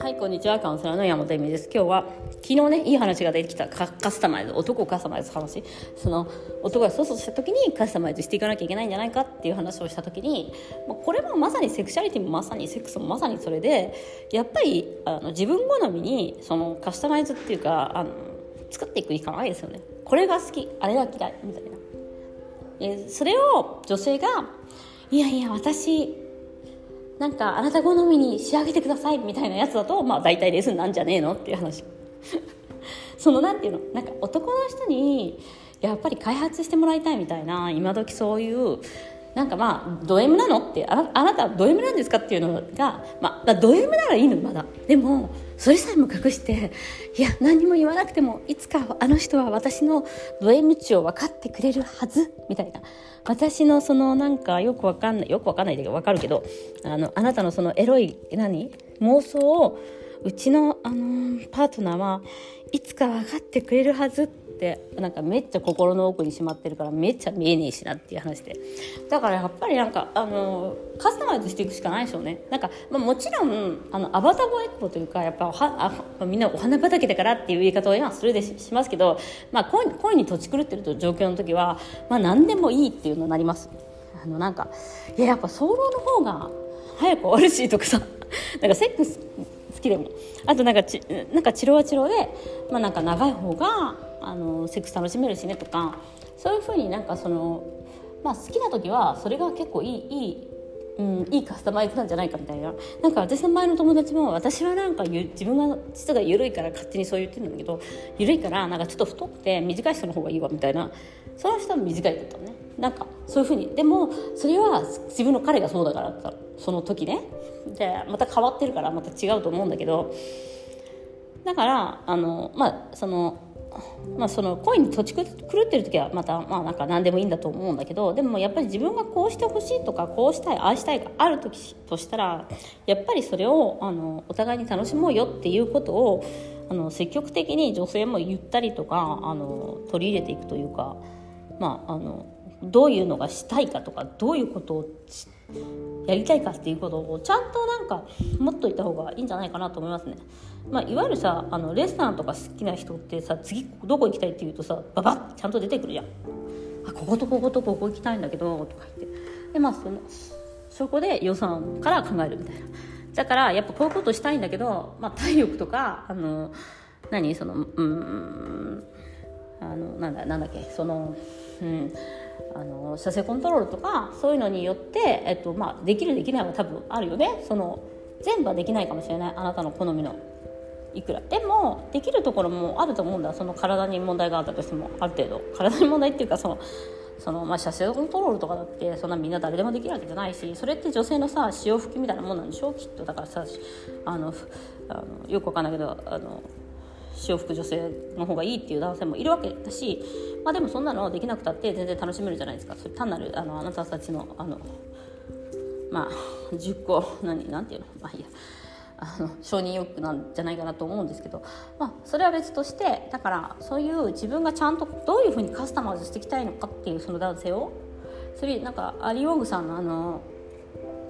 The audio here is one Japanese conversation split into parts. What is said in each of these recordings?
はいこんにちは。カウンセラーの山本恵美です。今日は昨日ねいい話が出てきた。カスタマイズ。男をカスタマイズ話。その男がそうそうした時にカスタマイズしていかなきゃいけないんじゃないかっていう話をした時にこれもまさにセクシャリティもまさにセックスもまさにそれでやっぱりあの自分好みにそのカスタマイズっていうかあの作っていくしかないですよね。これが好き。あれが嫌い。みたいな。えそれを女性がいやいや私なんかあなた好みに仕上げてくださいみたいなやつだとまあ大体レッスンなんじゃねえのっていう話。そのなんていうの？なんか男の人にやっぱり開発してもらいたいみたいな今時そういうなんかまあド M なのってあなあなたド M なんですかっていうのがまあド M ならいいのまだ。でもそれさえも隠していや何も言わなくてもいつかあの人は私のド M 値を分かってくれるはずみたいな。私のそのなんかよくわかんないよくわかんないけどわかるけどあのあなたのそのエロい何？妄想をうちの、あのー、パートナーはいつか分かってくれるはずってなんかめっちゃ心の奥にしまってるからめっちゃ見えねえしなっていう話で。だからやっぱりなんか、あの、カスタマイズしていくしかないでしょうね。なんか、まあ、もちろんあのアバターボエコというかやっぱはあみんなお花畑だからっていう言い方を今するでししますけど、まあ、恋恋に土地狂ってる状況の時は、まあ、何でもいいっていうのになります。あのなんかいややっぱ早漏の方が早く終わるしとかさ。なんかセックス好きでも。あとなんかちなんかチロはチロで、まあ、なんか長い方があのセックス楽しめるしねとかそういうふうになんかその、まあ、好きな時はそれが結構いいいいうん、いいカスタマイズなんじゃないかみたいな。なんか私の前の友達も私はなんか自分が実が緩いから勝手にそう言ってるんだけど緩いからなんかちょっと太って短い人の方がいいわみたいな。その人は短いだったのね。なんかそういうふうに。でもそれは自分の彼がそうだからだその時ね。でまた変わってるからまた違うと思うんだけど。だからあのまあそのまあ、その恋に土地狂ってる時はまた、まあ、なんか何でもいいんだと思うんだけどでもやっぱり自分がこうしてほしいとかこうしたい愛したいがある時としたらやっぱりそれをあのお互いに楽しもうよっていうことをあの積極的に女性も言ったりとかあの取り入れていくというか、まあ、あのどういうのがしたいかとかどういうことをやりたいかっていうことをちゃんとなんか持っといた方がいいんじゃないかなと思いますね。まあ、いわゆるさあのレストランとか好きな人ってさ次どこ行きたいって言うとさババッちゃんと出てくるじゃん。あこことこことここ行きたいんだけどとか言って。でまあそのそこで予算から考えるみたいな。だからやっぱこういうことしたいんだけど、まあ、体力とかあの何？そのうんあのなんだなんだっけ？そのうんあの射精コントロールとかそういうのによって、えっとまあ、できるできないは多分あるよね。その全部はできないかもしれない。あなたの好みの。いくら。でもできるところもあると思うんだ。その体に問題があったとしてもある程度。体に問題っていうかそのそのまあ、射精コントロールとかだってそんなみんな誰でもできるわけじゃないしそれって女性のさ潮吹きみたいなもんなんでしょ？きっと。だからさあのあのよくわかんないけどあの潮吹く女性の方がいいっていう男性もいるわけだし、まあ、でもそんなのできなくたって全然楽しめるじゃないですか。それ単なるあのあなたたちのあのまあ10個何なんていうの？まあいいやあの承認欲求なんじゃないかなと思うんですけど、まあ、それは別としてだからそういう自分がちゃんとどういうふうにカスタマイズしていきたいのかっていうその男性を。それなんかアリ・ウォングさんのあの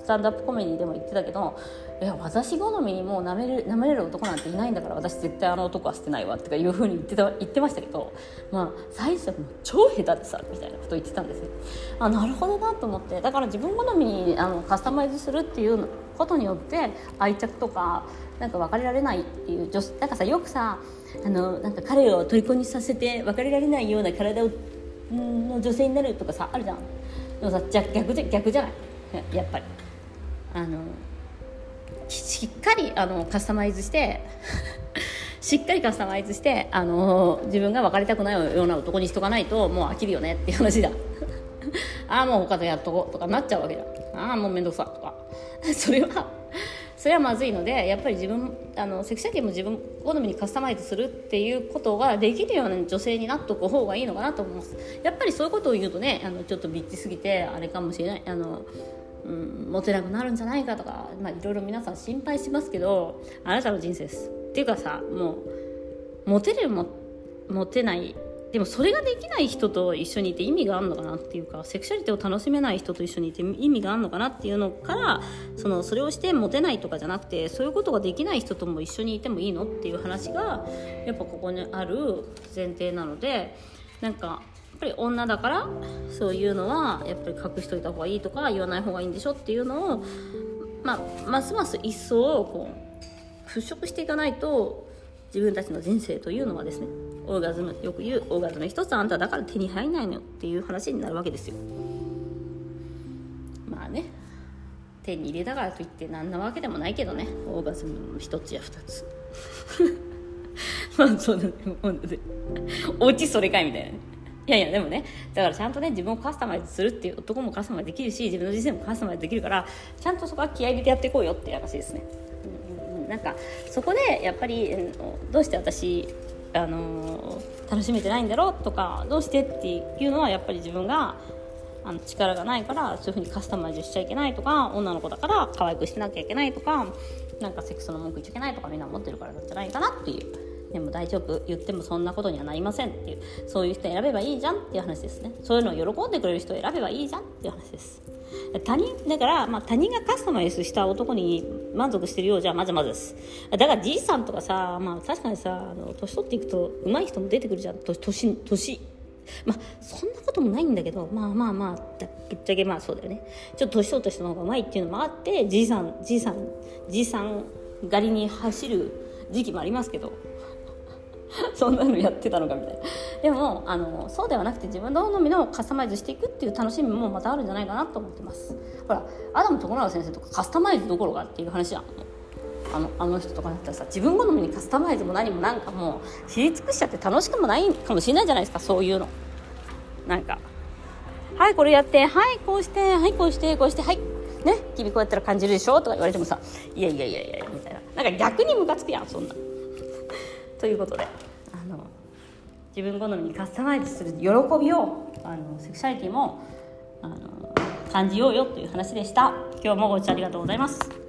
タンダップコメディでも言ってたけどいや私好みにもうなめる舐めれる男なんていないんだから私絶対あの男は捨てないわとかいうふうに言ってた言ってましたけど、まあ、最初も超下手でさみたいなこと言ってたんですよ。あなるほどなと思って。だから自分好みにあのカスタマイズするっていうことによって愛着とかなんか別れられないっていう女なんかさよくさあのなんか彼を虜にさせて別れられないような体をの女性になるとかさあるじゃん。でもさ逆逆じゃない？やっぱり。あのしっかりあのカスタマイズして しっかりカスタマイズしてあの自分が別れたくないような男にしとかないともう飽きるよねっていう話だ。ああもう他でやっとこうとかなっちゃうわけだ。ああもう面倒くさとか。それはそれはまずいのでやっぱり自分あのセクシャリティも自分好みにカスタマイズするっていうことができるような女性になっとく方がいいのかなと思います。やっぱりそういうことを言うとねあのちょっとビッチすぎてあれかもしれない。あのうん、モテなくなるんじゃないかとか、まあ、いろいろ皆さん心配しますけどあなたの人生です。っていうかさもうモテるもモテないでもそれができない人と一緒にいて意味があるのかなっていうかセクシャリティを楽しめない人と一緒にいて意味があるのかなっていうのからそのそれをしてモテないとかじゃなくてそういうことができない人とも一緒にいてもいいのっていう話がやっぱここにある前提なのでなんかぱり女だからそういうのはやっぱり隠しといた方がいいとか言わない方がいいんでしょっていうのを、まあ、ますます一層こう払拭していかないと自分たちの人生というのはですねオーガズムよく言うオーガズム一つあんただから手に入んないのよっていう話になるわけですよ。まあね手に入れたからといって何なわけでもないけどねオーガズム一つや二つ。まあそうだねもおうち それかいみたいなね。いやいやでもねだからちゃんとね自分をカスタマイズするっていう男もカスタマイズできるし自分の人生もカスタマイズできるからちゃんとそこは気合い入れてやっていこうよっていう話ですね、うんうん、なんかそこでやっぱりどうして私あの楽しめてないんだろうとかどうしてっていうのはやっぱり自分があの力がないからそういう風にカスタマイズしちゃいけないとか女の子だから可愛くしてなきゃいけないとかなんかセックスの文句言っちゃいけないとかみんな思ってるからなんじゃないかなっていう。でも大丈夫。言ってもそんなことにはなりませんっていう。そういう人選べばいいじゃんっていう話ですね。そういうのを喜んでくれる人を選べばいいじゃんっていう話です。他人だから、まあ、他人がカスタマイズした男に満足してるようじゃまずまずですだからじいさんとかさ、まあ、確かにさあの年取っていくと上手い人も出てくるじゃん。年年まあそんなこともないんだけどまあまあまあぶっちゃけまあそうだよね。ちょっと年取った人の方が上手いっていうのもあってじいさんじいさんじいさん狩りに走る時期もありますけど そんなのやってたのかみたいな。でもあのそうではなくて自分の好みのカスタマイズしていくっていう楽しみもまたあるんじゃないかなと思ってます。ほらアダム徳永先生とかカスタマイズどころかっていう話じゃん。あのあの人とかだったらさ自分好みにカスタマイズも何もなんかもう知り尽くしちゃって楽しくもないかもしれないじゃないですかそういうの。なんか。はいこれやってはいこうしてはいこうしてこうしてはい。ね君こうやったら感じるでしょ？とか言われてもさいやいやいやいやみたいな。なんか逆にムカつくやんそんな。ということであの自分好みにカスタマイズする喜びをあのセクシャリティもあの感じようよという話でした。今日もご視聴ありがとうございます。